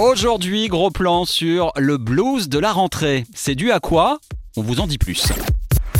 Aujourd'hui, gros plan sur le blues de la rentrée. C'est dû à quoi On vous en dit plus.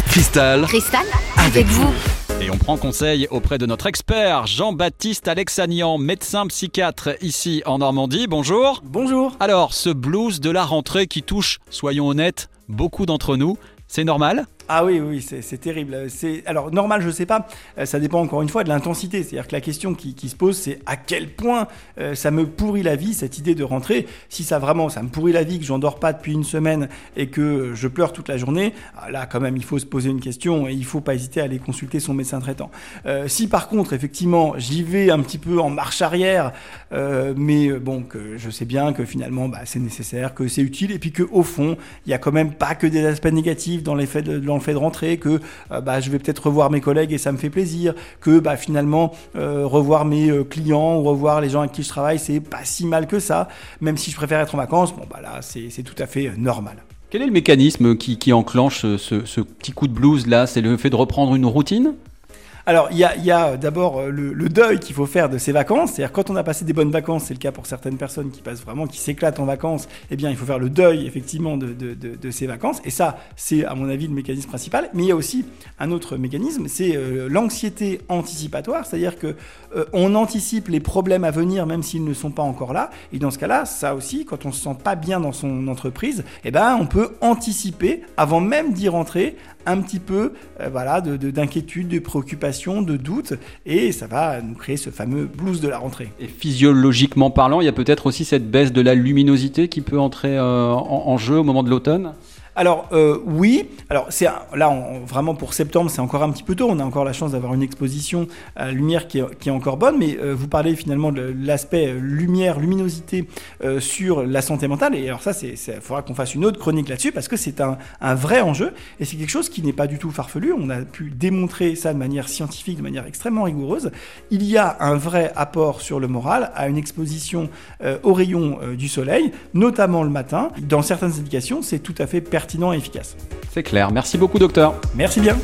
Cristal, Cristal, avec vous. Et on prend conseil auprès de notre expert Jean-Baptiste Alexanian, médecin psychiatre ici en Normandie. Bonjour. Bonjour. Alors, ce blues de la rentrée qui touche, soyons honnêtes, beaucoup d'entre nous, c'est normal Ah oui, oui, c'est terrible. C'est alors normal, je sais pas. Euh, Ça dépend encore une fois de l'intensité. C'est-à-dire que la question qui, se pose, c'est à quel point euh, ça me pourrit la vie cette idée de rentrer. Si ça vraiment, ça me pourrit la vie que j'en dors pas depuis une semaine et que je pleure toute la journée, ah, là quand même, il faut se poser une question et il faut pas hésiter à aller consulter son médecin traitant. Euh, si par contre, effectivement, j'y vais un petit peu en marche arrière, euh, mais euh, bon, je sais bien que finalement, bah, c'est nécessaire, que c'est utile et puis que au fond, il y a quand même pas que des aspects négatifs dans, les faits de, dans fait de rentrer, que euh, bah, je vais peut-être revoir mes collègues et ça me fait plaisir, que bah, finalement euh, revoir mes euh, clients ou revoir les gens avec qui je travaille, c'est pas si mal que ça, même si je préfère être en vacances, bon bah là c'est tout à fait normal. Quel est le mécanisme qui, qui enclenche ce, ce petit coup de blues là C'est le fait de reprendre une routine? Alors, il y a, a d'abord euh, le, deuil qu'il faut faire de ces vacances. C'est-à-dire, quand on a passé des bonnes vacances, c'est le cas pour certaines personnes qui passent vraiment, qui s'éclatent en vacances, eh bien, il faut faire le deuil, effectivement, de, ces vacances. Et ça, c'est, à mon avis, le mécanisme principal. Mais il y a aussi un autre mécanisme, c'est euh, l'anxiété anticipatoire. C'est-à-dire que euh, anticipe les problèmes à venir, même s'ils ne sont pas encore là. Et dans ce cas-là, ça aussi, quand on se sent pas bien dans son entreprise, eh ben, on peut anticiper, avant même d'y rentrer, un petit peu euh, voilà, de, de- d'inquiétude, de préoccupation, de doute, et ça va nous créer ce fameux blues de la rentrée. Et physiologiquement parlant, il y a peut-être aussi cette baisse de la luminosité qui peut entrer euh, en jeu au moment de l'automne? Alors euh, oui, alors c'est là vraiment pour septembre c'est encore un petit peu tôt, on a encore la chance d'avoir une exposition à lumière qui est, encore bonne, mais euh, vous parlez finalement de l'aspect euh, lumière, luminosité sur la santé mentale, et alors ça il faudra qu'on fasse une autre chronique là-dessus parce que c'est un, vrai enjeu. Et c'est quelque chose qui n'est pas du tout farfelu, on a pu démontrer ça de manière scientifique, de manière extrêmement rigoureuse. Il y a un vrai apport sur le moral à une exposition aux rayons du soleil, notamment le matin. Dans certaines indications, c'est tout à fait pertinent et efficace. C'est clair. Merci beaucoup, docteur. Merci bien.